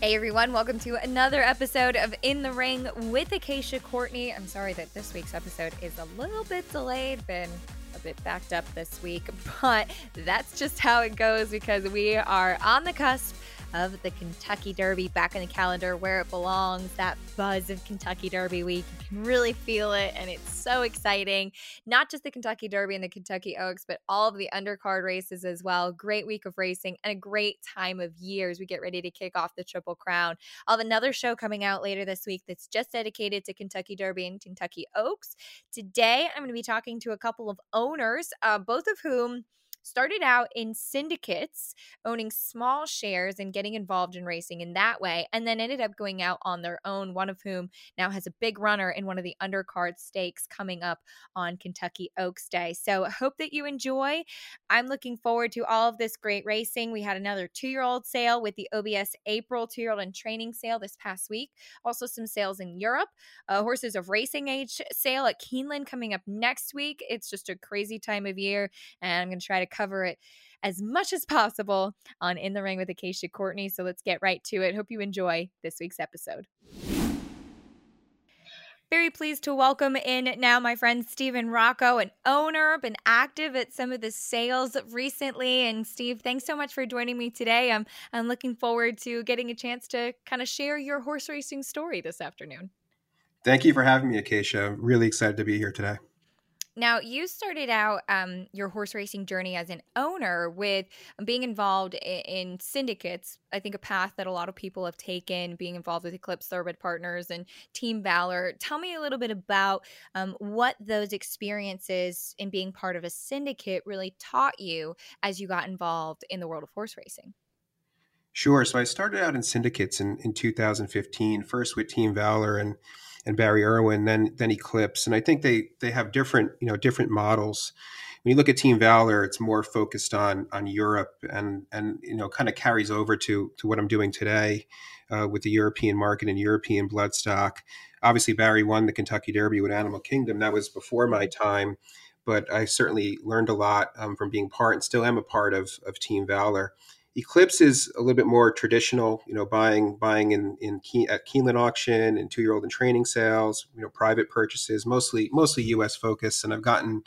Hey everyone, welcome to another episode of In the Ring with Acacia Courtney. I'm sorry that this week's episode is a little bit delayed, been a bit backed up this week, but that's just how it goes because we are on the cusp of the Kentucky Derby back in the calendar where it belongs. That buzz of Kentucky Derby week. You can really feel it, and it's so exciting. Not just the Kentucky Derby and the Kentucky Oaks, but all of the undercard races as well. Great week of racing and a great time of years. We get ready to kick off the Triple Crown. I'll have another show coming out later this week that's just dedicated to Kentucky Derby and Kentucky Oaks. Today, I'm going to be talking to a couple of owners, uh, both of whom started out in syndicates, owning small shares and getting involved in racing in that way, and then ended up going out on their own, one of whom now has a big runner in one of the undercard stakes coming up on Kentucky Oaks Day. So hope that you enjoy. I'm looking forward to all of this great racing. We had another two year old sale with the OBS April two year old and training sale this past week. Also, some sales in Europe, uh, horses of racing age sale at Keeneland coming up next week. It's just a crazy time of year, and I'm going to try to cover it as much as possible on In the Ring with Acacia Courtney. So let's get right to it. Hope you enjoy this week's episode. Very pleased to welcome in now my friend Stephen Rocco, an owner, been active at some of the sales recently. And Steve, thanks so much for joining me today. I'm I'm looking forward to getting a chance to kind of share your horse racing story this afternoon. Thank you for having me, Acacia. really excited to be here today. Now, you started out um, your horse racing journey as an owner with being involved in, syndicates. I think a path that a lot of people have taken, being involved with Eclipse Thoroughbred Partners and Team Valor. Tell me a little bit about um, what those experiences in being part of a syndicate really taught you as you got involved in the world of horse racing. Sure. So I started out in syndicates in, in 2015, first with Team Valor and and Barry Irwin, then then Eclipse, and I think they they have different you know different models. When you look at Team Valor, it's more focused on on Europe and and you know kind of carries over to to what I'm doing today uh, with the European market and European bloodstock. Obviously, Barry won the Kentucky Derby with Animal Kingdom. That was before my time, but I certainly learned a lot um, from being part and still am a part of of Team Valor. Eclipse is a little bit more traditional, you know, buying buying in in Ke- at Keeneland auction and two year old and training sales, you know, private purchases, mostly mostly U.S. focus. And I've gotten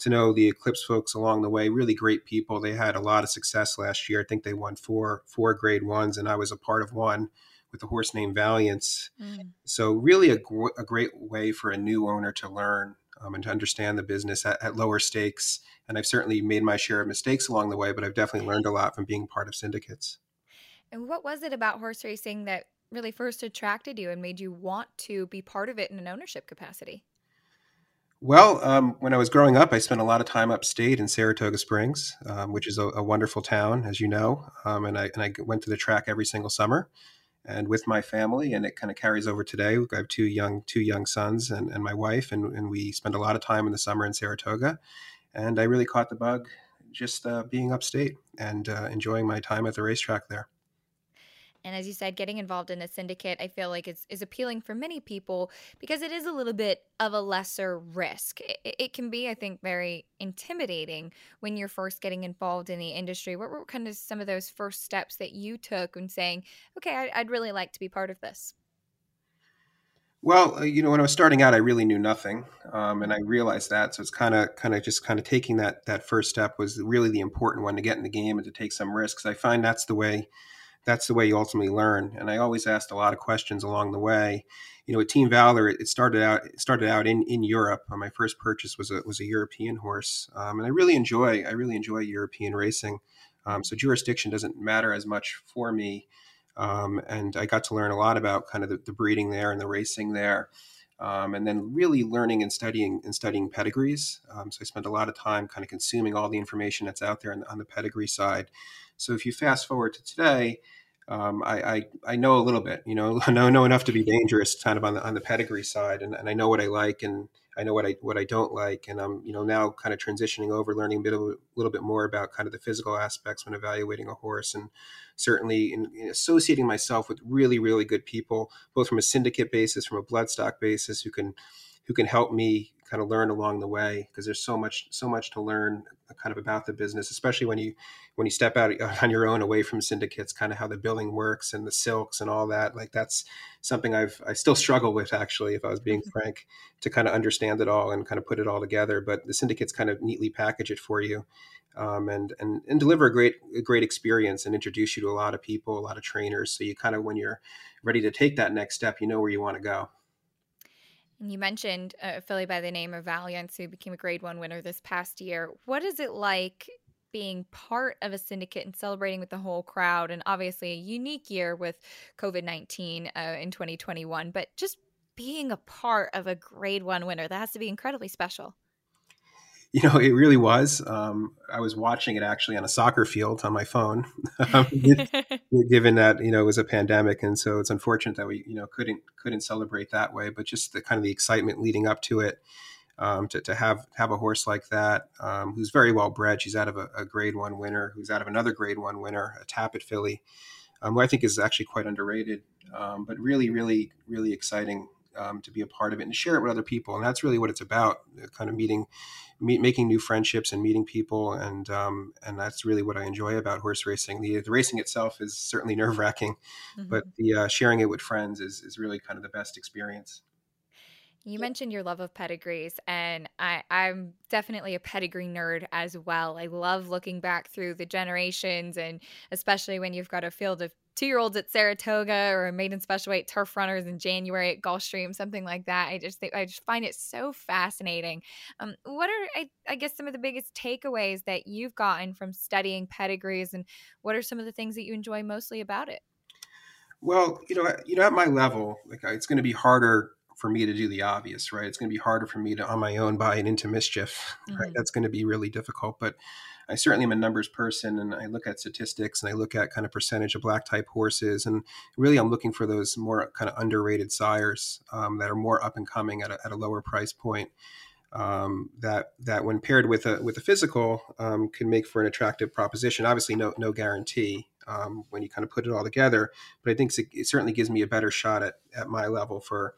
to know the Eclipse folks along the way. Really great people. They had a lot of success last year. I think they won four four grade ones, and I was a part of one with a horse named Valiance. Mm. So really a, a great way for a new owner to learn um, and to understand the business at, at, lower stakes. And I've certainly made my share of mistakes along the way, but I've definitely learned a lot from being part of syndicates. And what was it about horse racing that really first attracted you and made you want to be part of it in an ownership capacity? Well, um, when I was growing up, I spent a lot of time upstate in Saratoga Springs, um, which is a, a, wonderful town, as you know. Um, and I and I went to the track every single summer and with my family and it kind of carries over today. I have two young two young sons and, and my wife and, and we spend a lot of time in the summer in saratoga and i really caught the bug just uh, being upstate and uh, enjoying my time at the racetrack there and as you said, getting involved in a syndicate, I feel like is, is appealing for many people because it is a little bit of a lesser risk. It, it, can be, I think, very intimidating when you're first getting involved in the industry. What were kind of some of those first steps that you took in saying, okay, I'd really like to be part of this? Well, uh, you know, when I was starting out, I really knew nothing, um, and I realized that. So it's kind of, kind of, just kind of taking that that first step was really the important one to get in the game and to take some risks. I find that's the way that's the way you ultimately learn. And I always asked a lot of questions along the way. You know, with Team Valor, it started out it started out in in Europe. Uh, my first purchase was a was a European horse, um, and I really enjoy I really enjoy European racing. Um, so jurisdiction doesn't matter as much for me. Um, and I got to learn a lot about kind of the, the breeding there and the racing there. Um, and then really learning and studying and studying pedigrees. Um, so I spent a lot of time kind of consuming all the information that's out there on, on the pedigree side. So if you fast forward to today, um, I, I, I know a little bit, you know, I know, know enough to be dangerous, kind of on the on the pedigree side, and, and I know what I like and I know what I what I don't like, and I'm you know now kind of transitioning over, learning a bit a little bit more about kind of the physical aspects when evaluating a horse, and certainly in, in associating myself with really really good people, both from a syndicate basis, from a bloodstock basis, who can who can help me kind of learn along the way because there's so much so much to learn uh, kind of about the business, especially when you when you step out on your own away from syndicates, kind of how the billing works and the silks and all that. Like that's something I've I still struggle with actually, if I was being mm-hmm. frank, to kind of understand it all and kind of put it all together. But the syndicates kind of neatly package it for you. Um, and, and and deliver a great a great experience and introduce you to a lot of people, a lot of trainers. So you kind of when you're ready to take that next step, you know where you want to go. You mentioned a filly by the name of Valiance, who became a Grade One winner this past year. What is it like being part of a syndicate and celebrating with the whole crowd? And obviously, a unique year with COVID nineteen uh, in 2021, but just being a part of a Grade One winner that has to be incredibly special. You know, it really was. Um, I was watching it actually on a soccer field on my phone, um, given that you know it was a pandemic, and so it's unfortunate that we you know couldn't couldn't celebrate that way. But just the kind of the excitement leading up to it, um, to, to have have a horse like that, um, who's very well bred. She's out of a, a, Grade One winner, who's out of another Grade One winner, a Tapit filly, um, who I think is actually quite underrated, um, but really, really, really exciting um, to be a part of it and share it with other people. And that's really what it's about, uh, kind of meeting, meet, making new friendships and meeting people. And um, and that's really what I enjoy about horse racing. The, the racing itself is certainly nerve wracking, mm-hmm. but the uh, sharing it with friends is, is really kind of the best experience. You mentioned your love of pedigrees, and I, I'm definitely a pedigree nerd as well. I love looking back through the generations, and especially when you've got a field of two year olds at Saratoga or a maiden special weight turf runners in January at Gulfstream, something like that. I just think I just find it so fascinating. Um, what are I, I guess some of the biggest takeaways that you've gotten from studying pedigrees, and what are some of the things that you enjoy mostly about it? Well, you know, you know, at my level, like it's going to be harder for me to do the obvious, right? It's going to be harder for me to on my own buy it into mischief, right? Mm-hmm. That's going to be really difficult. But I certainly am a numbers person and I look at statistics and I look at kind of percentage of black type horses. And really, I'm looking for those more kind of underrated sires um, that are more up and coming at a, at a lower price point. Um, that that when paired with a with a physical um, can make for an attractive proposition. Obviously, no no guarantee um, when you kind of put it all together, but I think it certainly gives me a better shot at at my level for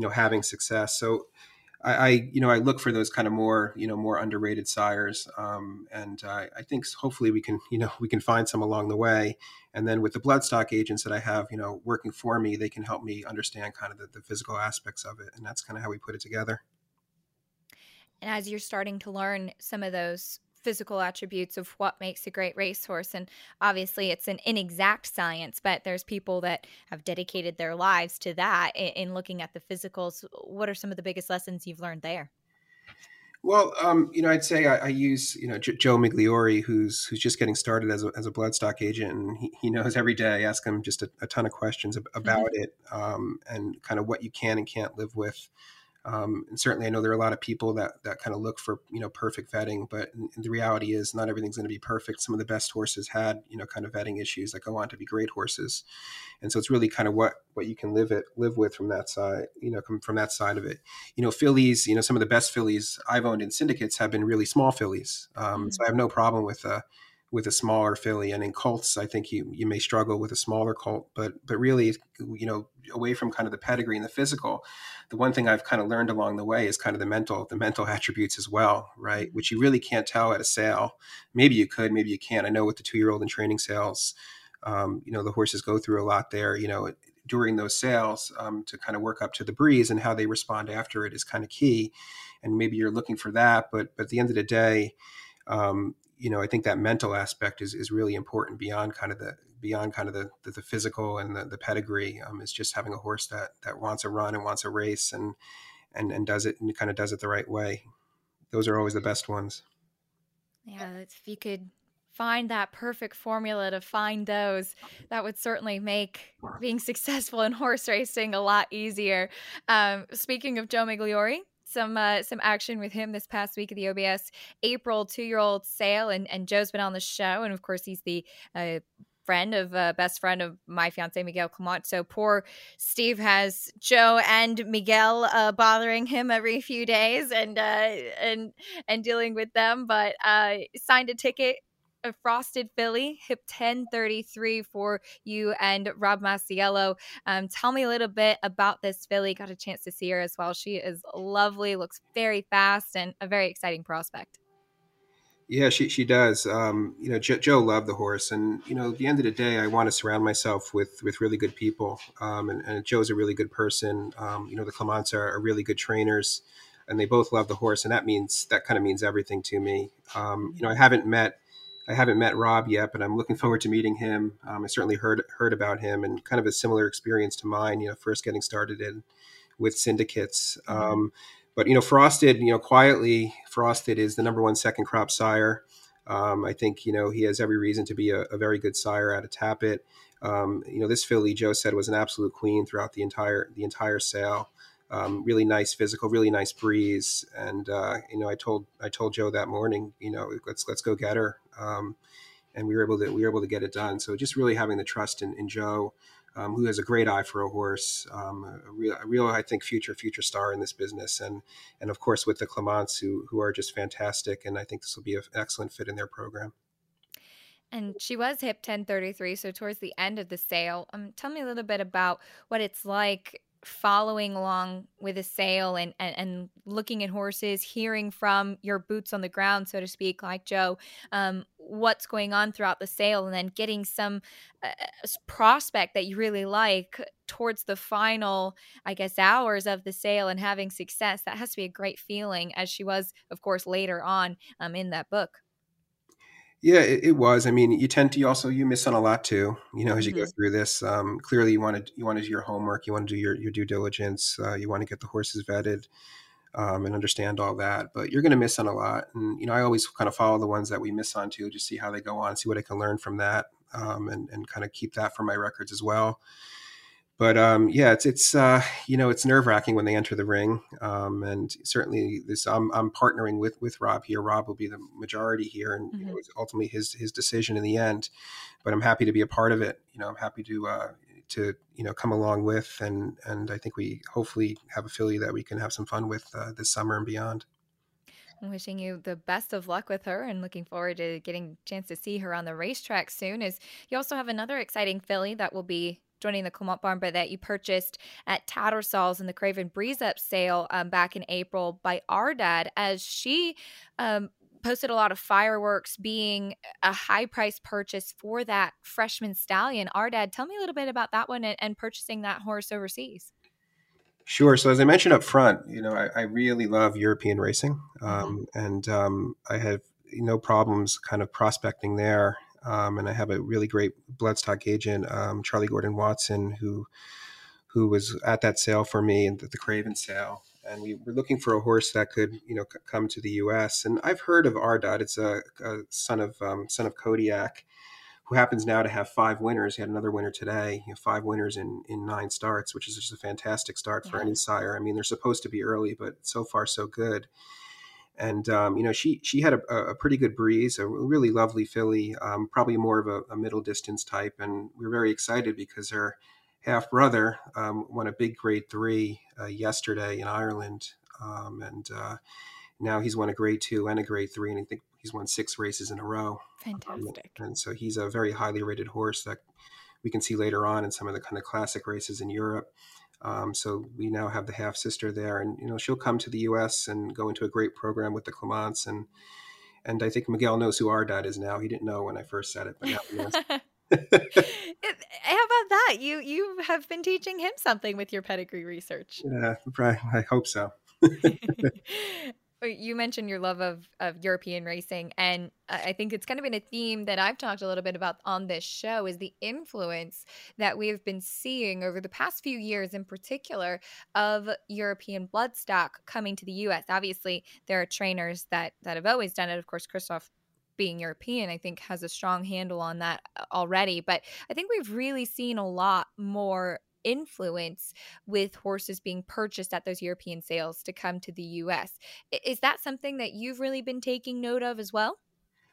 you know having success. So I, I, you know I look for those kind of more you know more underrated sires, um, and uh, I think hopefully we can you know we can find some along the way, and then with the bloodstock agents that I have you know working for me, they can help me understand kind of the, the physical aspects of it, and that's kind of how we put it together. And as you're starting to learn some of those physical attributes of what makes a great racehorse. And obviously, it's an inexact science, but there's people that have dedicated their lives to that in, in looking at the physicals. What are some of the biggest lessons you've learned there? Well, um, you know, I'd say I, I use you know J- Joe Migliori, who's who's just getting started as a, as a bloodstock agent, and he, he knows every day. I ask him just a, a ton of questions about mm-hmm. it um, and kind of what you can and can't live with. Um, and certainly, I know there are a lot of people that that kind of look for you know perfect vetting, but the reality is not everything's going to be perfect. Some of the best horses had you know kind of vetting issues that go on to be great horses, and so it's really kind of what what you can live it live with from that side, you know, from that side of it. You know, fillies, you know, some of the best fillies I've owned in syndicates have been really small fillies, um, mm-hmm. so I have no problem with. Uh, with a smaller filly. And in colts, I think you you may struggle with a smaller colt, but but really, you know, away from kind of the pedigree and the physical, the one thing I've kind of learned along the way is kind of the mental the mental attributes as well, right? Which you really can't tell at a sale. Maybe you could, maybe you can't. I know with the two year old in training sales, um, you know, the horses go through a lot there. You know, during those sales um, to kind of work up to the breeze and how they respond after it is kind of key. And maybe you're looking for that, but but at the end of the day. Um, you know, I think that mental aspect is, is really important beyond kind of the beyond kind of the the, the physical and the, the pedigree. Um, is just having a horse that that wants a run and wants a race and and and does it and kind of does it the right way. Those are always the best ones. Yeah, if you could find that perfect formula to find those, that would certainly make being successful in horse racing a lot easier. Um, speaking of Joe Migliori, some uh, some action with him this past week at the OBS April two year old sale, and and Joe's been on the show, and of course he's the uh, friend of uh, best friend of my fiance Miguel Clement. So poor Steve has Joe and Miguel uh, bothering him every few days and uh, and and dealing with them. But uh, signed a ticket a frosted filly, hip 1033 for you and Rob Masiello. Um, tell me a little bit about this filly. Got a chance to see her as well. She is lovely, looks very fast, and a very exciting prospect. Yeah, she she does. Um, you know, jo- Joe loved the horse, and you know, at the end of the day, I want to surround myself with with really good people. Um, and, and, Joe's a really good person. Um, you know, the Clements are, are, really good trainers, and they both love the horse, and that means that kind of means everything to me. Um, you know, I haven't met I haven't met Rob yet, but I'm looking forward to meeting him. Um, I certainly heard heard about him, and kind of a similar experience to mine. You know, first getting started in with syndicates. Mm-hmm. Um, but you know, Frosted, you know, quietly, Frosted is the number one second crop sire. Um, I think you know he has every reason to be a, a very good sire out of Tapit. Um, you know, this filly Joe said was an absolute queen throughout the entire the entire sale. Um, really nice physical, really nice breeze, and uh, you know, I told I told Joe that morning, you know, let's let's go get her, um, and we were able to we were able to get it done. So just really having the trust in, in Joe um, who has a great eye for a horse, um, a, real, a real, I think, future future star in this business, and and of course with the Clements, who who are just fantastic, and I think this will be an excellent fit in their program. And she was hip 1033, so towards the end of the sale. Um, tell me a little bit about what it's like following along with a sale and, and, and looking at horses, hearing from your boots on the ground, so to speak, like Joe, um, what's going on throughout the sale, and then getting some uh, prospect that you really like towards the final, I guess, hours of the sale and having success. That has to be a great feeling, as she was, of course, later on um, in that book. Yeah, it, it, was. I mean, you tend to you also you miss on a lot too. You know, as you mm-hmm. go through this, um, clearly you want to you want to do your homework, you want to do your your due diligence, uh, you want to get the horses vetted um, and understand all that. But you're going to miss on a lot, and you know, I always kind of follow the ones that we miss on too, just see how they go on, see what I can learn from that, um, and and kind of keep that for my records as well but um, yeah, it's it's uh, you know it's nerve wracking when they enter the ring, um, and certainly this I'm, I'm partnering with with Rob here. Rob will be the majority here, and mm-hmm. you know, it's ultimately his his decision in the end. But I'm happy to be a part of it. You know, I'm happy to uh, to you know come along with, and and I think we hopefully have a filly that we can have some fun with uh, this summer and beyond. I'm wishing you the best of luck with her and looking forward to getting a chance to see her on the racetrack soon. Is you also have another exciting filly that will be joining the Clement Barn, but that you purchased at Tattersalls in the Craven Breeze Up sale um, back in April by Ardad, as she um, posted a lot of fireworks being a high price purchase for that freshman stallion. Ardad, tell me a little bit about that one and, and purchasing that horse overseas. Sure. So as I mentioned up front, you know, I, I really love European racing, mm-hmm. um, and um, I have no problems kind of prospecting there um, and I have a really great bloodstock agent, um, Charlie Gordon Watson, who who was at that sale for me and the, the Craven sale. And we were looking for a horse that could, you know, c- come to the U.S. And I've heard of Ardad. It's a, a son of um, son of Kodiac, who happens now to have five winners. He had another winner today. You know, five winners in in nine starts, which is just a fantastic start for any sire. I mean, they're supposed to be early, but so far so good and um, you know she she had a, a, pretty good breeze, a really lovely filly, um, probably more of a, a, middle distance type, and we are very excited because her half brother um, won a big Grade Three uh, yesterday in Ireland, um, and uh, now he's won a Grade Two and a Grade Three, and I think he's won six races in a row. Fantastic! and so he's a very highly rated horse that we can see later on in some of the kind of classic races in Europe. Um, so we now have the half sister there, and you know she'll come to the U.S. and go into a great program with the Clements, and and I think Miguel knows who Ardad is now. He didn't know when I first said it, but now. How about that? You you have been teaching him something with your pedigree research. Yeah, I hope so. you mentioned your love of, of European racing, and I think it's kind of been a theme that I've talked a little bit about on this show is the influence that we have been seeing over the past few years, in particular, of European bloodstock coming to the U.S. Obviously, there are trainers that that have always done it. Of course, Christophe being European, I think has a strong handle on that uh, already. But I think we've really seen a lot more influence with horses being purchased at those European sales to come to the US. Is that something that you've really been taking note of as well?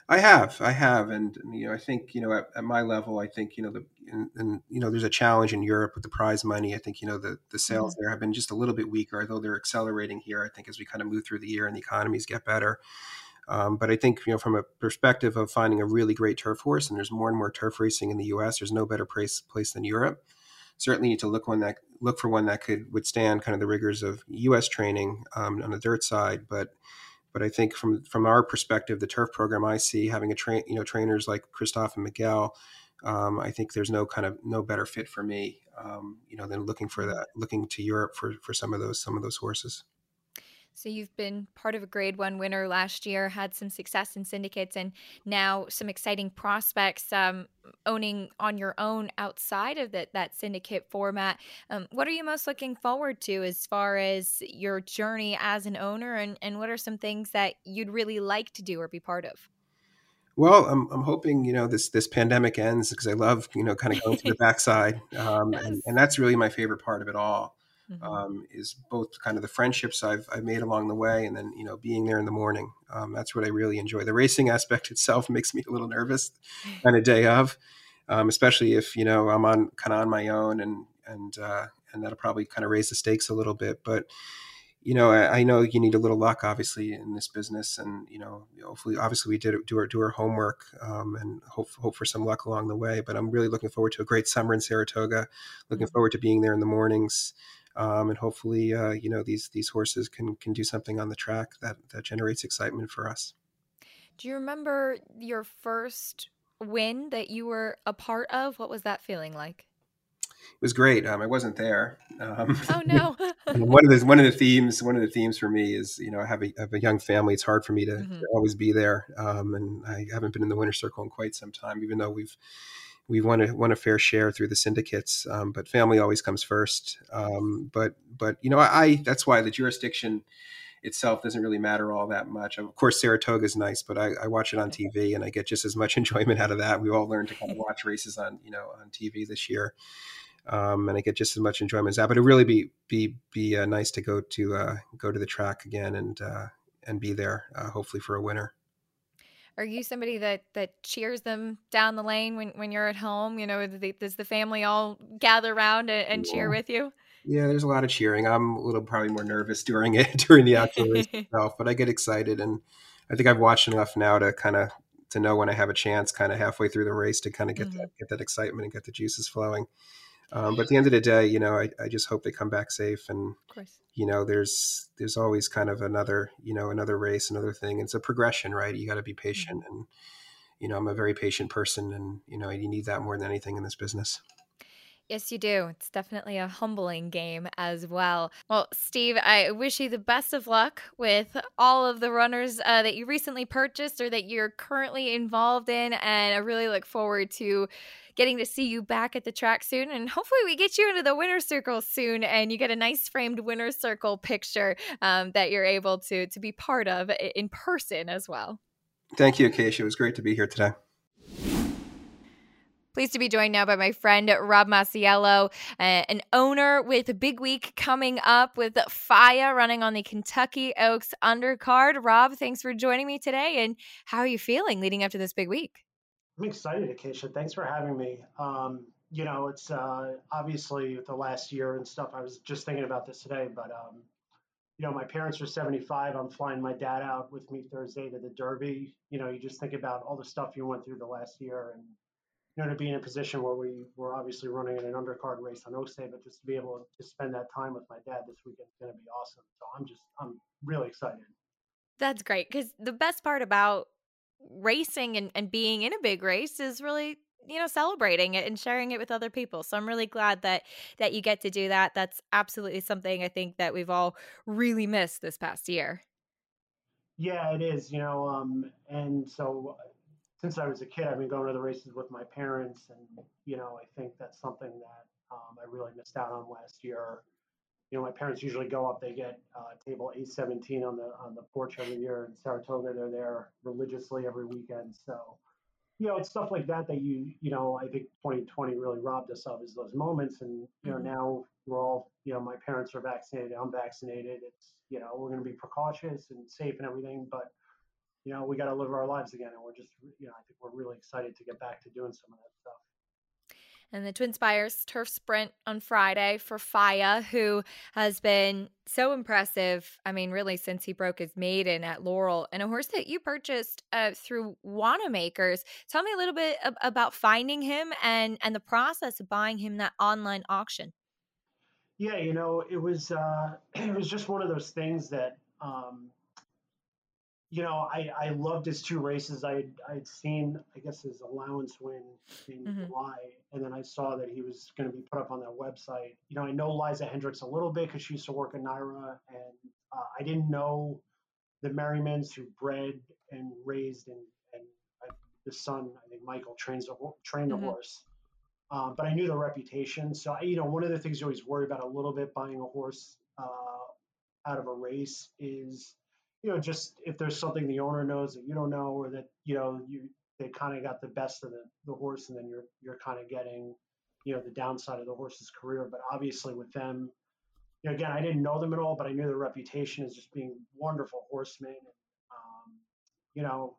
I have, I have, and you know, I think you know, at, at my level, I think you know, the and, and, you know, there's a challenge in Europe with the prize money. I think you know the the sales mm-hmm. there have been just a little bit weaker, although they're accelerating here. I think as we kind of move through the year and the economies get better. Um, but I think you know from a perspective of finding a really great turf horse, and there's more and more turf racing in the U.S. There's no better place place than Europe. Certainly need to look one that look for one that could withstand kind of the rigors of U.S. training um, on the dirt side, but but I think from from our perspective, the turf program I see having a train, you know, trainers like Christophe and Miguel, um, I think there's no kind of no better fit for me, um, you know, than looking for that, looking to Europe for for some of those some of those horses. So you've been part of a grade one winner last year, had some success in syndicates, and now some exciting prospects um, owning on your own outside of that that syndicate format. Um, what are you most looking forward to as far as your journey as an owner, and, and what are some things that you'd really like to do or be part of? Well, I'm, I'm hoping you know this this pandemic ends because I love you know kind of going to the backside, um, yes. and, and that's really my favorite part of it all mm-hmm. um, is both kind of the friendships I've, I've made along the way and then, you know, being there in the morning. Um, that's what I really enjoy. The racing aspect itself makes me a little nervous kind of day of, um, especially if, you know, I'm on kind of on my own and, and, uh, and that'll probably kind of raise the stakes a little bit. But, you know, I, I, know you need a little luck, obviously, in this business, and you know, hopefully, obviously, we did do our do our homework um, and hope hope for some luck along the way. But I'm really looking forward to a great summer in Saratoga. Looking mm-hmm. forward to being there in the mornings, um, and hopefully, uh, you know, these these horses can can do something on the track that that generates excitement for us. Do you remember your first win that you were a part of? What was that feeling like? It was great. Um, I wasn't there. Um, oh no! one of the one of the themes one of the themes for me is you know I have a, have a young family. It's hard for me to, mm-hmm. to always be there, um, and I haven't been in the winner's circle in quite some time. Even though we've we want a, won a fair share through the syndicates, um, but family always comes first. Um, but but you know, I, I, that's why the jurisdiction itself doesn't really matter all that much. Of course, Saratoga is nice, but I, I, watch it on TV and I get just as much enjoyment out of that. We all learned to kind of watch races on you know on TV this year, um, and I get just as much enjoyment as that. But it really be be be uh, nice to go to uh, go to the track again and uh, and be there, uh, hopefully for a winner are you somebody that that cheers them down the lane when when you're at home you know does the family all gather around and, and yeah. cheer with you yeah there's a lot of cheering i'm a little probably more nervous during it during the actual race itself but i get excited and i think i've watched enough now to kind of to know when i have a chance kind of halfway through the race to kind of get mm-hmm. that get that excitement and get the juices flowing um, but at the end of the day, you know, I, I just hope they come back safe. And you know, there's there's always kind of another you know another race, another thing. It's a progression, right? You got to be patient, mm-hmm. and you know, I'm a very patient person, and you know, you need that more than anything in this business. Yes, you do. It's definitely a humbling game as well. Well, Steve, I wish you the best of luck with all of the runners uh, that you recently purchased or that you're currently involved in. And I really look forward to getting to see you back at the track soon. And hopefully, we get you into the winner's circle soon and you get a nice framed winner's circle picture um, that you're able to, to be part of in person as well. Thank you, Acacia. It was great to be here today. Pleased to be joined now by my friend Rob Masiello, uh, an owner with a big week coming up with FIA running on the Kentucky Oaks undercard. Rob, thanks for joining me today. And how are you feeling leading up to this big week? I'm excited, Acacia. Thanks for having me. Um, you know, it's uh, obviously the last year and stuff. I was just thinking about this today, but um, you know, my parents are 75. I'm flying my dad out with me Thursday to the Derby. You know, you just think about all the stuff you went through the last year and you know, to be in a position where we were obviously running in an undercard race on Oaks Day, but just to be able to spend that time with my dad this weekend is going to be awesome. So I'm just, I'm really excited. That's great because the best part about racing and, and being in a big race is really you know celebrating it and sharing it with other people so i'm really glad that that you get to do that that's absolutely something i think that we've all really missed this past year yeah it is you know um and so since I was a kid, I've been going to the races with my parents, and you know, I think that's something that um, I really missed out on last year. You know, my parents usually go up; they get uh, table A17 on the on the porch every year in Saratoga. They're there religiously every weekend. So, you know, it's stuff like that that you you know, I think 2020 really robbed us of is those moments. And you know, mm-hmm. now we're all you know, my parents are vaccinated, I'm vaccinated. It's you know, we're going to be precautious and safe and everything, but you know, we got to live our lives again. And we're just, you know, I think we're really excited to get back to doing some of that stuff. and the Twin Spires Turf Sprint on Friday for Faya, who has been so impressive. I mean, really, since he broke his maiden at Laurel, and a horse that you purchased uh, through Wanamakers. Tell me a little bit ab- about finding him and and the process of buying him that online auction. Yeah, you know, it was uh, it was just one of those things that um, you know, I, I loved his two races. I I'd seen, I guess, his allowance win in mm-hmm. July, and then I saw that he was going to be put up on that website. You know, I know Liza Hendriks a little bit because she used to work at NYRA, and uh, I didn't know the Merrymans who bred and raised and and I, the son, I think Michael trains a trained mm-hmm. a horse. Um, but I knew the reputation. So, I, you know, one of the things you always worry about a little bit buying a horse uh, out of a race is you know, just if there's something the owner knows that you don't know, or that you know you they kind of got the best of the, the horse, and then you're you're kind of getting, you know, the downside of the horse's career. But obviously, with them, you know, again, I didn't know them at all, but I knew their reputation as just being wonderful horsemen. Um, you know,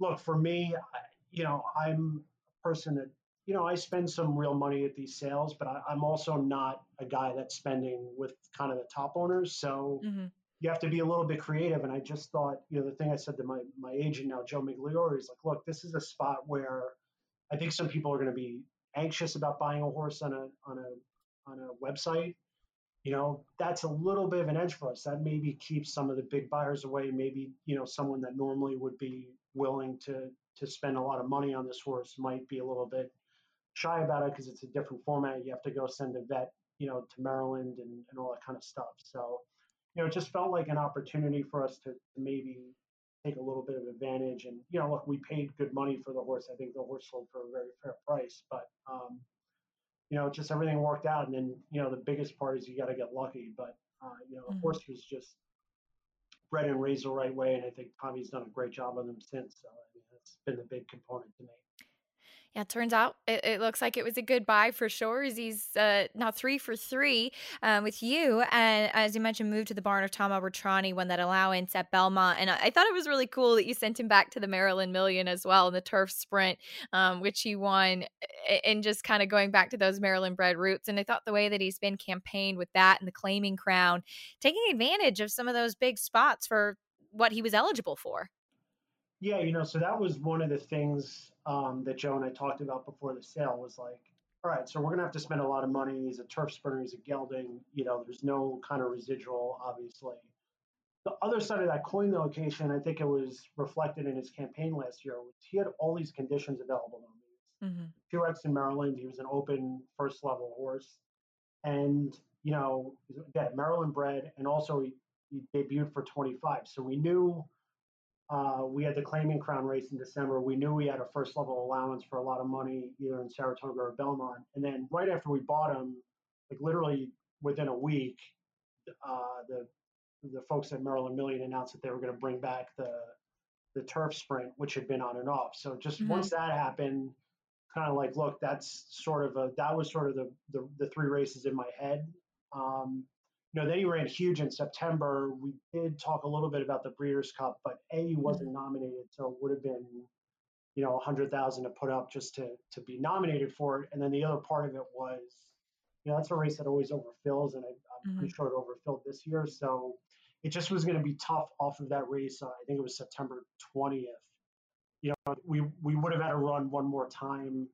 look for me, I, you know, I'm a person that you know I spend some real money at these sales, but I, am also not a guy that's spending with kind of the top owners. So. Mm-hmm you have to be a little bit creative. And I just thought, you know, the thing I said to my my agent now, Joe Migliore, is like, look, this is a spot where I think some people are going to be anxious about buying a horse on a on a on a website. You know, that's a little bit of an edge for us. That maybe keeps some of the big buyers away. Maybe you know someone that normally would be willing to to spend a lot of money on this horse might be a little bit shy about it because it's a different format. You have to go send a vet, you know, to Maryland and, and all that kind of stuff. So you know, it just felt like an opportunity for us to, maybe take a little bit of advantage. And you know, look, we paid good money for the horse. I think the horse sold for a very fair price, but um, you know, just everything worked out. And then you know, the biggest part is you got to get lucky. But uh, you know, the mm-hmm. horse was just bred and raised the right way, and I think Tommy's done a great job on them since. So I mean, that's been the big component to me. Yeah, turns out it, it, looks like it was a good buy for sure. He's uh, now three for three um, with you. And as you mentioned, moved to the barn of Tom Albertrani, won that allowance at Belmont. And I, I, thought it was really cool that you sent him back to the Maryland Million as well in the turf sprint, um, which he won. And just kind of going back to those Maryland bred roots. And I thought the way that he's been campaigned with that and the claiming crown, taking advantage of some of those big spots for what he was eligible for. Yeah, you know, so that was one of the things um, that Joe and I talked about before the sale was like, all right, so we're going to have to spend a lot of money. He's a turf sprinter, he's a gelding. You know, there's no kind of residual, obviously. The other side of that coin, though, Acacia, I think it was reflected in his campaign last year. He had all these conditions available to him. Mm-hmm. Two X in Maryland. He was an open first level horse, and you know, again, Maryland bred, and also he, he debuted for 25. So we knew uh, we had the claiming crown race in December. We knew we had a first level allowance for a lot of money, either in Saratoga or Belmont. And then right after we bought them, like literally within a week, uh, the the folks at Maryland Million announced that they were going to bring back the the turf sprint, which had been on and off. So just mm-hmm. once that happened, kind of like, look, that's sort of a that was sort of the the, the three races in my head. Um, you know, then he ran huge in September. We did talk a little bit about the Breeders' Cup, but A he wasn't mm-hmm. nominated, so it would have been, you know, a hundred thousand to put up just to to be nominated for it. And then the other part of it was, you know, that's a race that always overfills, and I, am mm-hmm. pretty sure it overfilled this year. So it just was going to be tough off of that race. Uh, I think it was September 20th. You know, we we would have had to run one more time,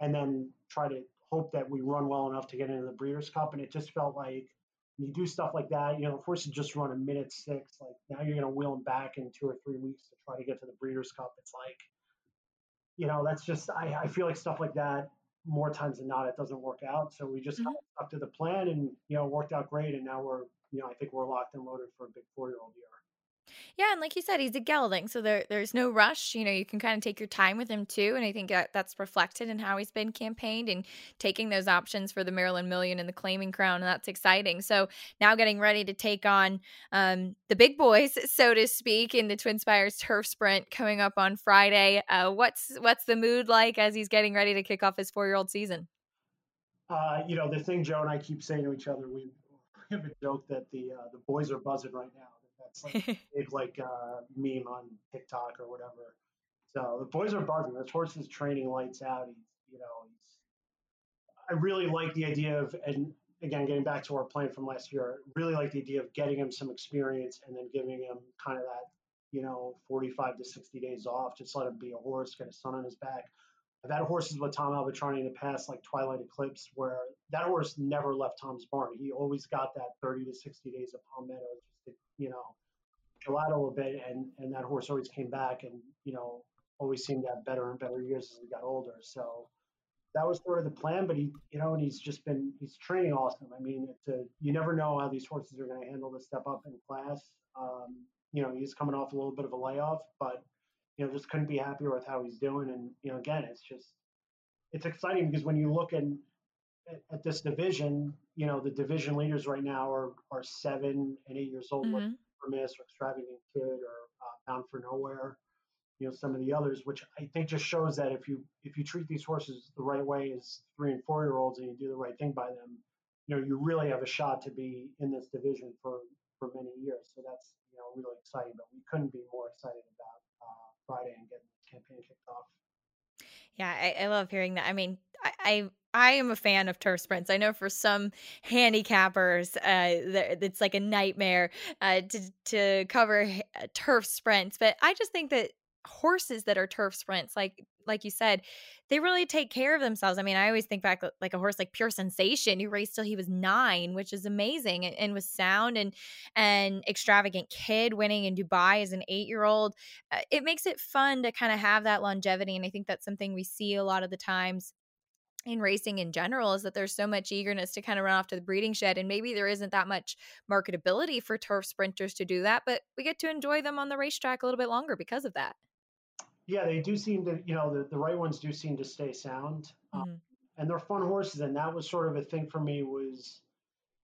and then try to hope that we run well enough to get into the Breeders' Cup. And it just felt like you do stuff like that, you know, of course, you just run a minute six. Like now you're going to wheel them back in two or three weeks to try to get to the Breeders' Cup. It's like, you know, that's just, I, I feel like stuff like that more times than not, it doesn't work out. So we just mm-hmm. stuck to the plan and, you know, worked out great. And now we're, you know, I think we're locked and loaded for a big four year old year. Yeah, and like you said, he's a gelding, so there there's no rush. You know, you can kind of take your time with him too, and I think that that's reflected in how he's been campaigned and taking those options for the Maryland Million and the claiming crown, and that's exciting. So now getting ready to take on um, the big boys, so to speak, in the Twin Spires Turf Sprint coming up on Friday. Uh, what's what's the mood like as he's getting ready to kick off his four year old season? Uh, you know, the thing Joe and I keep saying to each other, we have a joke that the uh, the boys are buzzing right now it's like big like uh, meme on TikTok or whatever. So the boys are buzzing. This horse is training lights out. He's you know he's I really like the idea of, and again, getting back to our plan from last year, really like the idea of getting him some experience and then giving him kind of that, you know, 45 to 60 days off. Just let him be a horse, get a sun on his back. I've had horses with Tom Albertrani in the past, like Twilight Eclipse, where that horse never left Tom's barn. He always got that 30 to 60 days of Palmetto, just you know, out a bit, and and that horse always came back, and you know, always seemed to have better and better years as he got older. So that was sort of the plan. But he, you know, and he's just been he's training awesome. I mean, it's a, you never know how these horses are going to handle the step up in class. Um, you know, he's coming off a little bit of a layoff, but you know, just couldn't be happier with how he's doing. And you know, again, it's just it's exciting because when you look in, at, at this division, you know, the division leaders right now are are seven and eight years old, mm-hmm. like Miss or Extravagant Kid or uh, Bound for Nowhere. You know, some of the others, which I think just shows that if you if you treat these horses the right way as three and four year olds and you do the right thing by them, you know, you really have a shot to be in this division for for many years. So that's you know really exciting. But we couldn't be more excited about uh, Friday and getting the campaign kicked off. Yeah, I, I, love hearing that. I mean, I, I, am a fan of turf sprints. I know for some handicappers, uh, it's like a nightmare uh, to to cover uh, turf sprints. But I just think that horses that are turf sprints like like you said they really take care of themselves i mean i always think back like a horse like pure sensation who raced till he was nine which is amazing and, and was sound and and extravagant kid winning in dubai as an eight year old uh, it makes it fun to kind of have that longevity and i think that's something we see a lot of the times in racing in general is that there's so much eagerness to kind of run off to the breeding shed and maybe there isn't that much marketability for turf sprinters to do that but we get to enjoy them on the racetrack a little bit longer because of that yeah, they do seem to, you know, the, the right ones do seem to stay sound. Um, mm-hmm. And they're fun horses. And that was sort of a thing for me was,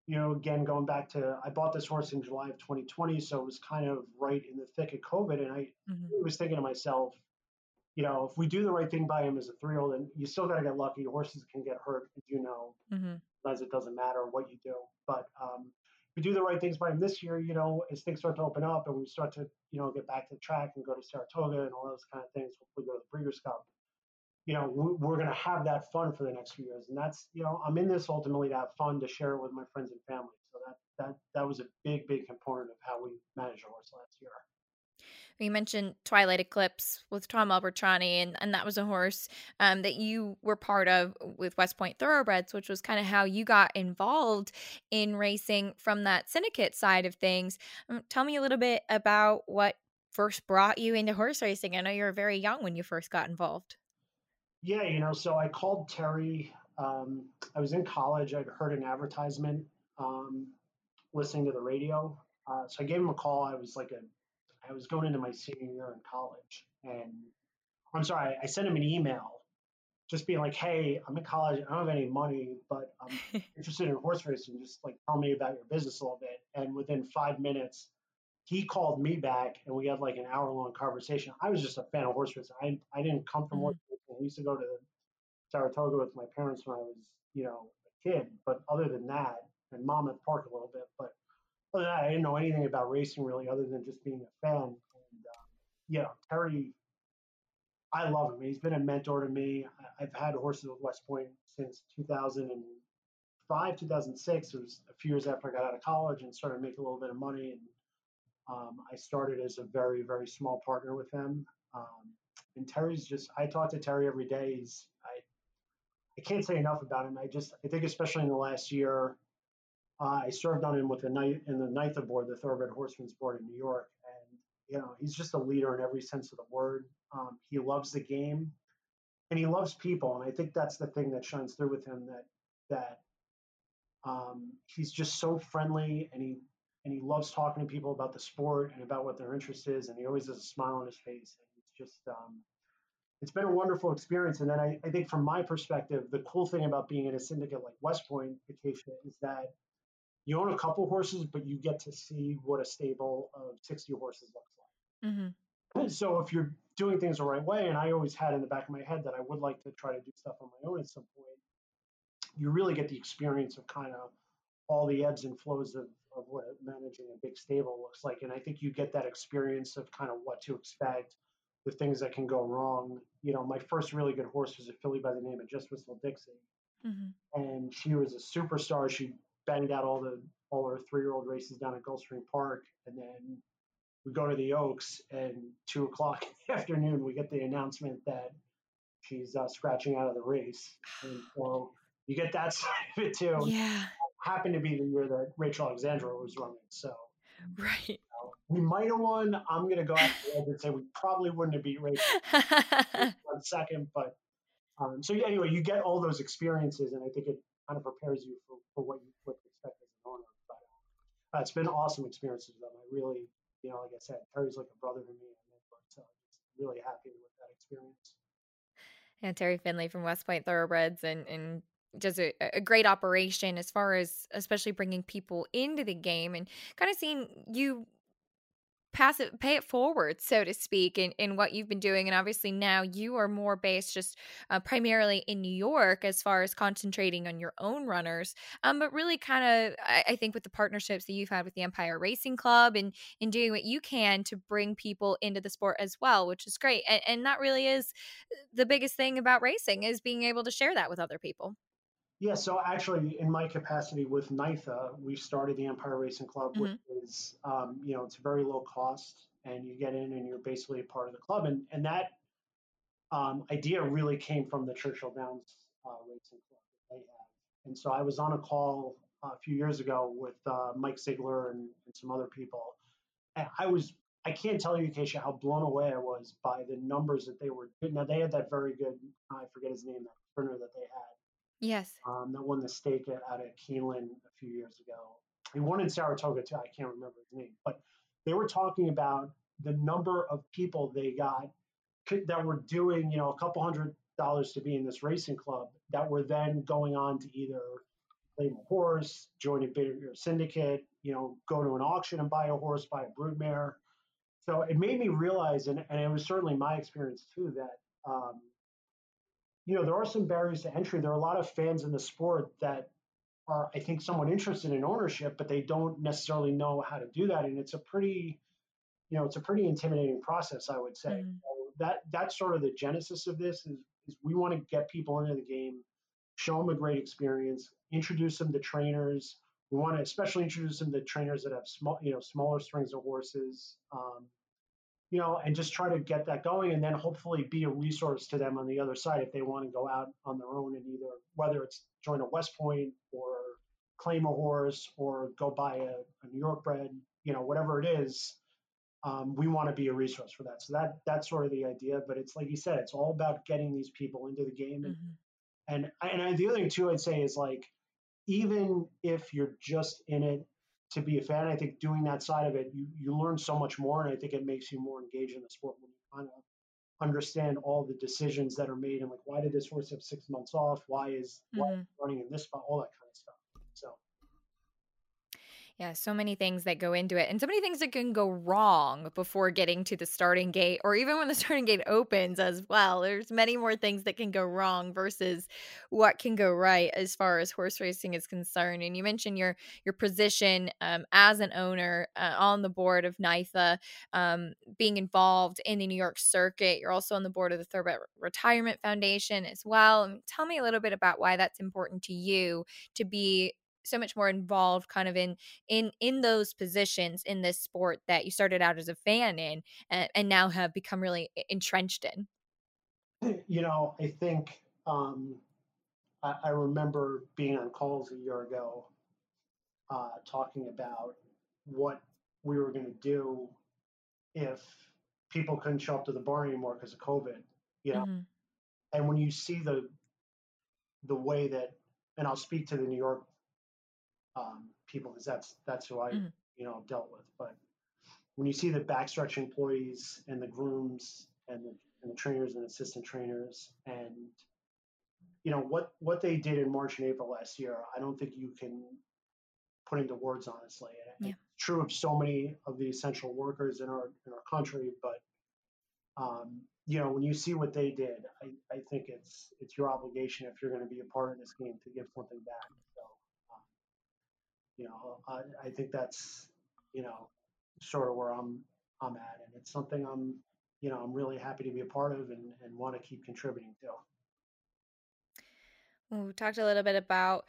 you know, again, going back to, I bought this horse in July of 2020. So it was kind of right in the thick of COVID. And I mm-hmm. was thinking to myself, you know, if we do the right thing by him as a three year old, and you still got to get lucky, horses can get hurt, as you know, mm-hmm. as it doesn't matter what you do. But um, we do the right things by him this year, you know, as things start to open up and we start to, you know, get back to the track and go to Saratoga and all those kind of things, hopefully go to the Breeders' Cup, you know, we're going to have that fun for the next few years. And that's, you know, I'm in this ultimately to have fun, to share it with my friends and family. So that, that, that was a big, big component of how we managed our horse last year you mentioned Twilight Eclipse with Tom Albertrani, and, and that was a horse um, that you were part of with West Point Thoroughbreds, which was kind of how you got involved in racing from that syndicate side of things. Um, tell me a little bit about what first brought you into horse racing. I know you were very young when you first got involved. Yeah, you know, so I called Terry. Um, I was in college. I'd heard an advertisement um, listening to the radio. Uh, so I gave him a call. I was like a I was going into my senior year in college, and I'm sorry, I sent him an email just being like, "Hey, I'm in college. I don't have any money, but I'm interested in horse racing. Just like tell me about your business a little bit." And within five minutes, he called me back, and we had like an hour long conversation. I was just a fan of horse racing. I I didn't come from mm-hmm. horse racing. I used to go to Saratoga with my parents when I was you know a kid, but other than that, and Monmouth Park a little bit, but I didn't know anything about racing really, other than just being a fan. And uh, yeah, Terry, I love him. He's been a mentor to me. I've had horses with West Point since 2005, 2006. It was a few years after I got out of college and started making a little bit of money. And um, I started as a very, very small partner with him. Um, and Terry's just, I talk to Terry every day. He's, I, I can't say enough about him. I just, I think especially in the last year, uh, I served on him with the night in the NYTHA board, the Thoroughbred Horsemen's Board in New York, and you know he's just a leader in every sense of the word. Um, he loves the game, and he loves people, and I think that's the thing that shines through with him that that um, he's just so friendly, and he and he loves talking to people about the sport and about what their interest is, and he always has a smile on his face, and it's just um, it's been a wonderful experience. And then I, I think from my perspective, the cool thing about being in a syndicate like West Point Acacia is that you own a couple horses, but you get to see what a stable of 60 horses looks like. Mm-hmm. So if you're doing things the right way, and I always had in the back of my head that I would like to try to do stuff on my own at some point, you really get the experience of kind of all the ebbs and flows of, of what managing a big stable looks like. And I think you get that experience of kind of what to expect, the things that can go wrong. You know, my first really good horse was a filly by the name of Just Whistle Dixie mm-hmm. and she was a superstar. She banged out all the all our three year old races down at Gulfstream Park, and then we go to the Oaks, and two o'clock in the afternoon, we get the announcement that she's uh, scratching out of the race, and so you get that side of it too. Yeah, happened to be the year that Rachel Alexandra was running, so right. We might have won. I'm going to go out and say we probably wouldn't have beat Rachel one second, but um, so anyway, you get all those experiences, and I think it kind of prepares you for, for what you would expect as an owner. But uh, it's been awesome experiences with them. I really, you know, like I said, Terry's like a brother to me, so I'm really happy with that experience. And Terry Finley from West Point Thoroughbreds, and and does a, a great operation as far as especially bringing people into the game and kind of seeing you pass it pay it forward so to speak in, in what you've been doing and obviously now you are more based just uh, primarily in new york as far as concentrating on your own runners um, but really kind of I, I, think with the partnerships that you've had with the empire racing club and in doing what you can to bring people into the sport as well which is great and, and that really is the biggest thing about racing is being able to share that with other people yeah, so actually, in my capacity with NYTHA, we started the Empire Racing Club, mm-hmm. which is, um, you know, it's very low cost, and you get in and you're basically a part of the club. And and that um, idea really came from the Churchill Downs uh, Racing Club that they have. And so I was on a call uh, a few years ago with uh, Mike Ziegler and, and, some other people, and I was. I can't tell you, Keisha, how blown away I was by the numbers that they were. Now they had that very good. I forget his name, that printer that they had Yes. Um, that won the stake out of Keeneland a few years ago. He won in Saratoga too. I can't remember his name, but they were talking about the number of people they got that were doing, you know, a couple hundred dollars to be in this racing club that were then going on to either claim a horse, join a bigger syndicate, you know, go to an auction and buy a horse, buy a broodmare. So it made me realize, and, and it was certainly my experience too, that um, you know, there are some barriers to entry. There are a lot of fans in the sport that are, I think, somewhat interested in ownership, but they don't necessarily know how to do that. And it's a pretty, you know, it's a pretty intimidating process, I would say. Mm. So that that's sort of the genesis of this is, is we want to get people into the game, show them a great experience, introduce them to trainers. We want to especially introduce them to trainers that have small, you know, smaller strings of horses. Um, you know, and just try to get that going and then hopefully be a resource to them on the other side if they want to go out on their own and either whether it's join a West Point or claim a horse or go buy a, a New York bred, you know, whatever it is. Um, we want to be a resource for that. So that that's sort of the idea. But it's like you said, it's all about getting these people into the game. Mm-hmm. And and, and the other thing too, I'd say is like, even if you're just in it to be a fan. I think doing that side of it, you, you learn so much more, and I think it makes you more engaged in the sport when you kind of understand all the decisions that are made and like why did this horse have six months off? Why is mm-hmm. why running in this spot? All that kind of stuff. So yeah, so many things that go into it, and so many things that can go wrong before getting to the starting gate, or even when the starting gate opens as well. There's many more things that can go wrong versus what can go right as far as horse racing is concerned. And you mentioned your your position um, as an owner uh, on the board of NYTHA, um, being involved in the New York circuit. You're also on the board of the Thoroughbred Retirement Foundation as well. Tell me a little bit about why that's important to you to be so much more involved kind of in in in those positions in this sport that you started out as a fan in and, and now have become really entrenched in you know i think um I, I remember being on calls a year ago uh talking about what we were going to do if people couldn't show up to the bar anymore because of covid you know mm-hmm. and when you see the the way that and I'll speak to the New York um, people because that's that's who I mm-hmm. you know dealt with. But when you see the backstretch employees and the grooms and the, and the trainers and assistant trainers and you know what what they did in March and April last year, I don't think you can put into words honestly. And yeah. It's true of so many of the essential workers in our in our country, but um, you know when you see what they did, I, I think it's it's your obligation if you're going to be a part of this game to give something back you know, I, I think that's, you know, sort of where I'm I'm at, and it's something I'm, you know, I'm really happy to be a part of and, and want to keep contributing to. We talked a little bit about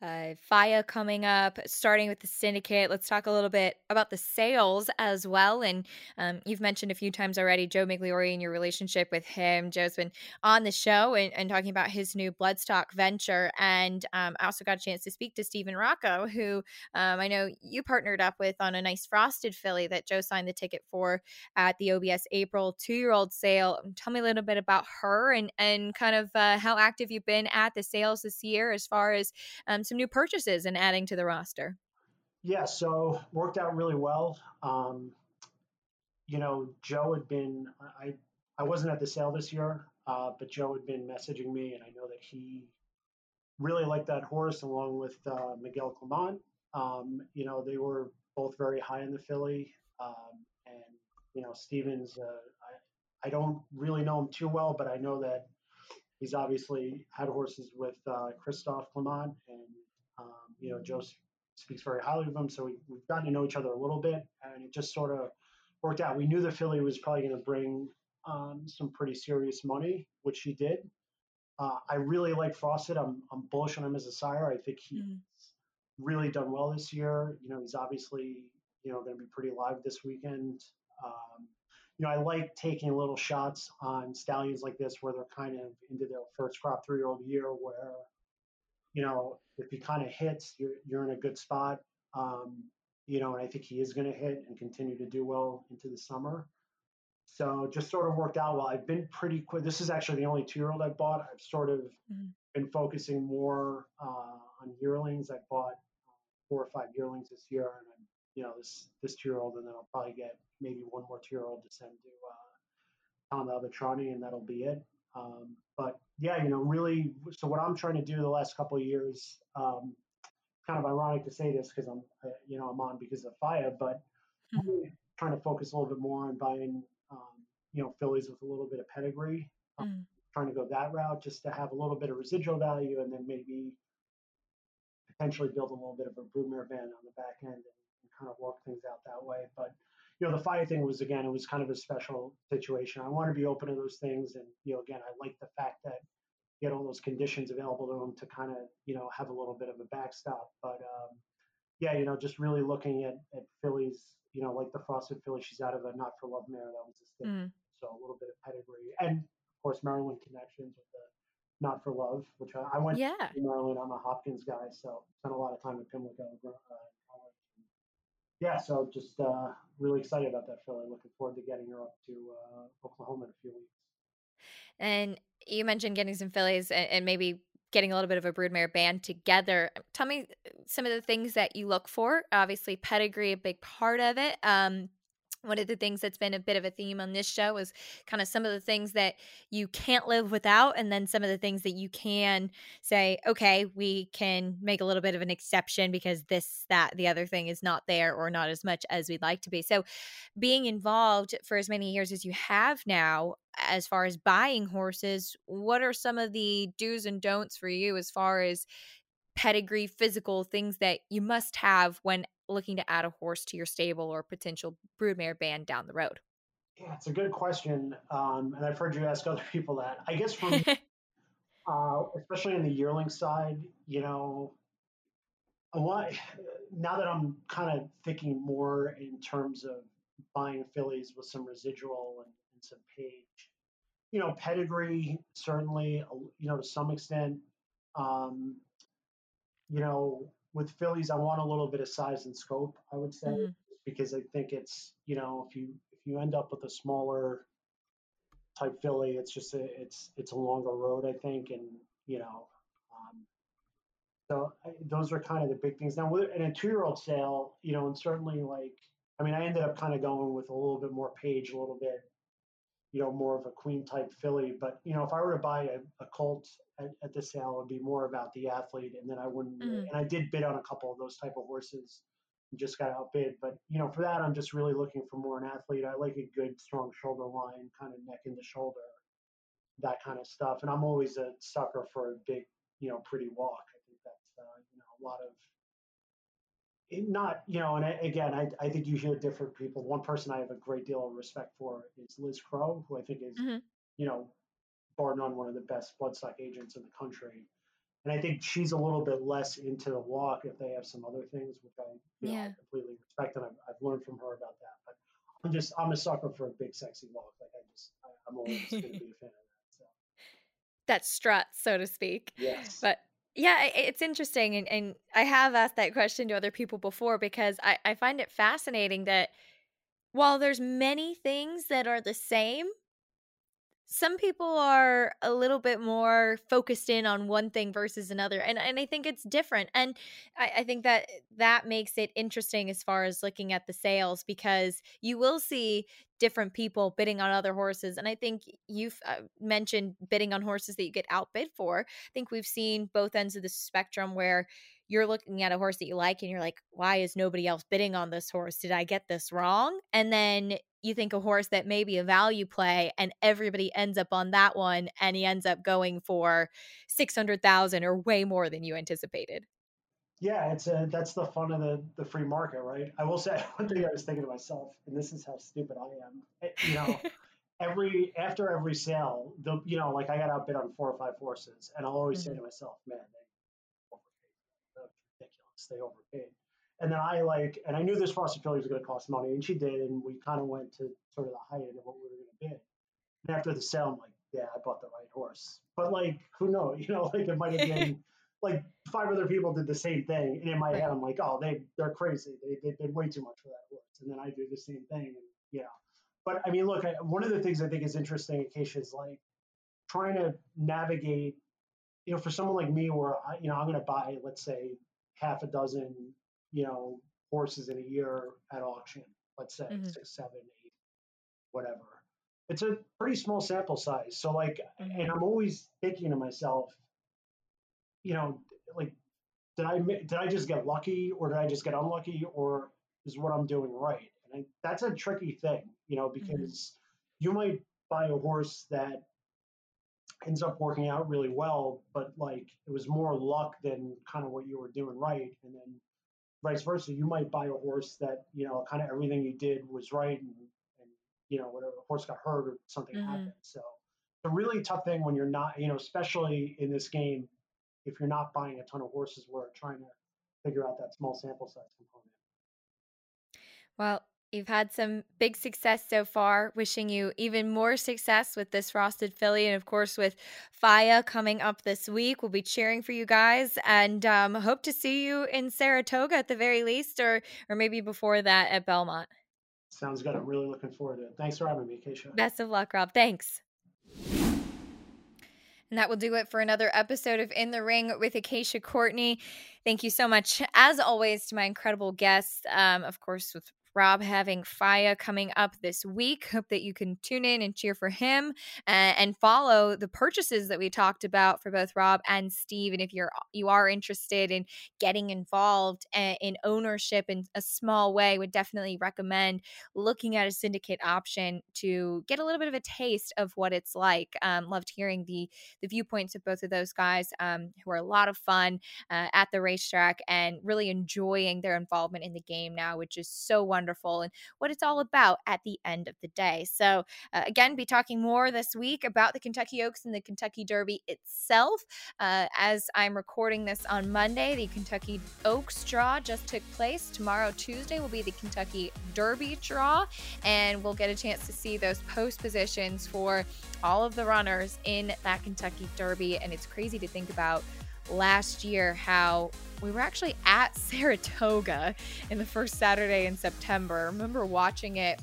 uh, FIA coming up, starting with the syndicate. Let's talk a little bit about the sales as well. And um, you've mentioned a few times already Joe Migliore and your relationship with him. Joe's been on the show and, and talking about his new Bloodstock venture. And um, I also got a chance to speak to Stephen Rocco, who um, I know you partnered up with on a nice frosted filly that Joe signed the ticket for at the OBS April two year old sale. Tell me a little bit about her and, and kind of uh, how active you've been at the sales this year as far as um, some new purchases and adding to the roster. Yeah, so worked out really well. Um, you know, Joe had been I I wasn't at the sale this year, uh, but Joe had been messaging me, and I know that he really liked that horse along with uh, Miguel Clement. Um, you know, they were both very high in the filly, um, and you know, Stevens. Uh, I I don't really know him too well, but I know that he's obviously had horses with uh, Christophe Clement and um, you know, Joe speaks very highly of him, so we, we've gotten to know each other a little bit, and it just sort of worked out. We knew the filly was probably going to bring um, some pretty serious money, which she did. Uh, I really like Frosted. I'm I'm bullish on him as a sire. I think he's mm-hmm. really done well this year. You know, he's obviously you know going to be pretty live this weekend. Um, you know, I like taking little shots on stallions like this where they're kind of into their first crop three year old year, where you know, if he kind of hits, you're you're in a good spot. Um, you know, and I think he is going to hit and continue to do well into the summer. So just sort of worked out well. I've been pretty quick. This is actually the only two-year-old I've bought. I've sort of mm-hmm. been focusing more uh, on yearlings. I bought four or five yearlings this year, and I'm, you know, this this two-year-old, and then I'll probably get maybe one more two-year-old to send to uh, Tom Albertrani, and that'll be it. Um, but yeah, you know, really. So what I'm trying to do the last couple of years, um, kind of ironic to say this because I'm, uh, you know, I'm on because of FIA, but mm-hmm. really trying to focus a little bit more on buying, um, you know, fillies with a little bit of pedigree. Mm-hmm. Trying to go that route just to have a little bit of residual value, and then maybe potentially build a little bit of a broodmare band on the back end and kind of work things out that way. But you know, the FIA thing was again, it was kind of a special situation. I want to be open to those things, and you know, again, I like the fact that he had all those conditions available to him to kind of you know have a little bit of a backstop. But um, yeah, you know, just really looking at at fillies, you know, like the Frosted filly, she's out of a Not for Love mare that was a stick, mm. so a little bit of pedigree, and of course Maryland connections with the Not for Love, which I, I went yeah. to Maryland. I'm a Hopkins guy, so spent a lot of time with Pimlico uh, yeah, so just uh, really excited about that filly. Looking forward to getting her up to uh, Oklahoma in a few weeks. And you mentioned getting some fillies and, and maybe getting a little bit of a broodmare band together. Tell me uh, some of the things that you look for. Obviously, pedigree a big part of it. Um, one of the things that's been a bit of a theme on this show is kind of some of the things that you can't live without and then some of the things that you can say okay we can make a little bit of an exception because this that the other thing is not there or not as much as we'd like to be. So being involved for as many years as you have now as far as buying horses what are some of the do's and don'ts for you as far as pedigree physical things that you must have when looking to add a horse to your stable or potential broodmare band down the road? Yeah, it's a good question, um, and I've heard you ask other people that. I guess from uh, especially on the yearling side, you know, I want now that I'm kind of thinking more in terms of buying fillies with some residual and, and some page. You know, pedigree certainly, you know, to some extent. Um, you know, with fillies, I want a little bit of size and scope. I would say mm-hmm. because I think it's you know if you if you end up with a smaller type filly, it's just a, it's it's a longer road. I think, and you know, um, so I, those are kind of the big things. Now, in a two-year-old sale, you know, and certainly like I mean, I ended up kind of going with a little bit more page, a little bit you know, more of a queen type filly. But you know, if I were to buy a, a colt at, at, the sale, it would be more about the athlete, and then I wouldn't. Mm-hmm. And I did bid on a couple of those type of horses, and just got outbid. But you know, for that, I'm just really looking for more an athlete. I like a good, strong shoulder line, kind of neck in the shoulder, that kind of stuff. And I'm always a sucker for a big, you know, pretty walk. I think that's uh, you know a lot of not you know and I, again I, I think you hear different people one person i have a great deal of respect for is liz crow who i think is mm-hmm. you know bar none one of the best bloodstock agents in the country and I think she's a little bit less into the walk if they have some other things, which I you know, Yeah. I completely respect and I've, I've learned from her about that. But I'm just I'm a sucker for a big sexy walk. Like I just I, I'm always going to be a fan of that. So That strut, so to speak. yes, But yeah, it's interesting. And, and I have asked that question to other people before because I, I find it fascinating that while there's many things that are the same, some people are a little bit more focused in on one thing versus another. And, and I think it's different. And I, I think that that makes it interesting as far as looking at the sales because you will see different people bidding on other horses. And I think you've uh, mentioned bidding on horses that you get outbid for. I think we've seen both ends of the spectrum where you're looking at a horse that you like and you're like, why is nobody else bidding on this horse? Did I get this wrong? And then you think a horse that may be a value play and everybody ends up on that one and he ends up going for 600,000 or way more than you anticipated. Yeah, it's a that's the fun of the the free market, right? I will say one thing I was thinking to myself, and this is how stupid I am. eh, You know, every after every sale, the you know, like I got outbid on four or five horses, and I'll always say to myself, man, they overpaid. That's ridiculous. They overpaid. And then I like, and I knew this Frosted Filly was going to cost money, and she did, and we kind of went to sort of the high end of what we were going to bid. And after the sale, I'm like, yeah, I bought the right horse. But like, who knows? You know, like it might have been like five other people did the same thing, and in my Right. head, I'm like, oh, they they're crazy. They they did way too much for that horse. And then I do the same thing, and you know. But I mean, look, I, one of the things I think is interesting, Acacia, is like trying to navigate. You know, for someone like me, where I, you know, I'm going to buy, let's say, half a dozen, you know, horses in a year at auction. Let's say Mhm. six, seven, eight, whatever. It's a pretty small sample size. So like, Mhm. and I'm always thinking to myself, you know, like, did I did I just get lucky, or did I just get unlucky, or is what I'm doing right? And I, that's a tricky thing, you know, because you might buy a horse that ends up working out really well, but like it was more luck than kind of what you were doing right, and then vice versa. You might buy a horse that you know kind of everything you did was right, and, and you know whatever the horse got hurt or something Mhm. happened. So it's a really tough thing when you're not, you know, especially in this game, if you're not buying a ton of horses, we're trying to figure out that small sample size component. Well, you've had some big success so far. Wishing you even more success with this Frosted filly, and of course with Faya coming up this week. We'll be cheering for you guys, and um, hope to see you in Saratoga at the very least, or or maybe before that at Belmont. Sounds good. I'm really looking forward to it. Thanks for having me, Keisha. Best of luck, Rob. Thanks. And that will do it for another episode of In the Ring with Acacia Courtney. Thank you so much, as always, to my incredible guests. Um, of course, with Rob having Faya coming up this week. Hope that you can tune in and cheer for him uh, and follow the purchases that we talked about for both Rob and Steve. And if you're you are interested in getting involved uh, in ownership in a small way, would definitely recommend looking at a syndicate option to get a little bit of a taste of what it's like. Um, loved hearing the the viewpoints of both of those guys, um, who are a lot of fun uh, at the racetrack and really enjoying their involvement in the game now, which is so wonderful and what it's all about at the end of the day. So, uh, again, be talking more this week about the Kentucky Oaks and the Kentucky Derby itself. Uh, as I'm recording this on Monday, the Kentucky Oaks draw just took place. Tomorrow, Tuesday, will be the Kentucky Derby draw, and we'll get a chance to see those post positions for all of the runners in that Kentucky Derby. And it's crazy to think about last year how we were actually at Saratoga in the first Saturday in September. I remember watching it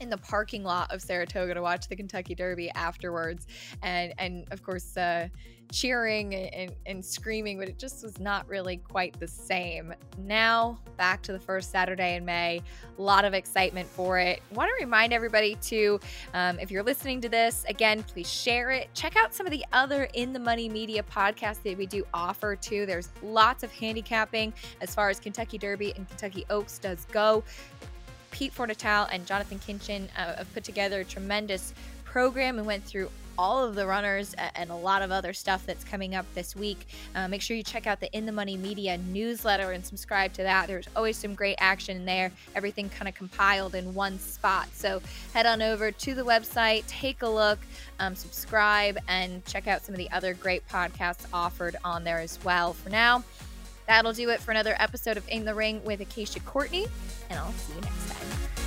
in the parking lot of Saratoga to watch the Kentucky Derby afterwards, and and of course uh, cheering and, and screaming, but it just was not really quite the same. Now back to the first Saturday in May, a lot of excitement for it. Want to remind everybody to, um, if you're listening to this again, please share it. Check out some of the other In the Money Media podcasts that we do offer too. There's lots of handicapping as far as Kentucky Derby and Kentucky Oaks does go. Pete Fornatal and Jonathan Kinchin uh, have put together a tremendous program and went through all of the runners and a lot of other stuff that's coming up this week. Uh, make sure you check out the In the Money Media newsletter and subscribe to that. There's always some great action there, everything kind of compiled in one spot. So head on over to the website, take a look, um, subscribe, and check out some of the other great podcasts offered on there as well. For now, that'll do it for another episode of In the Ring with Acacia Courtney, and I'll see you next time.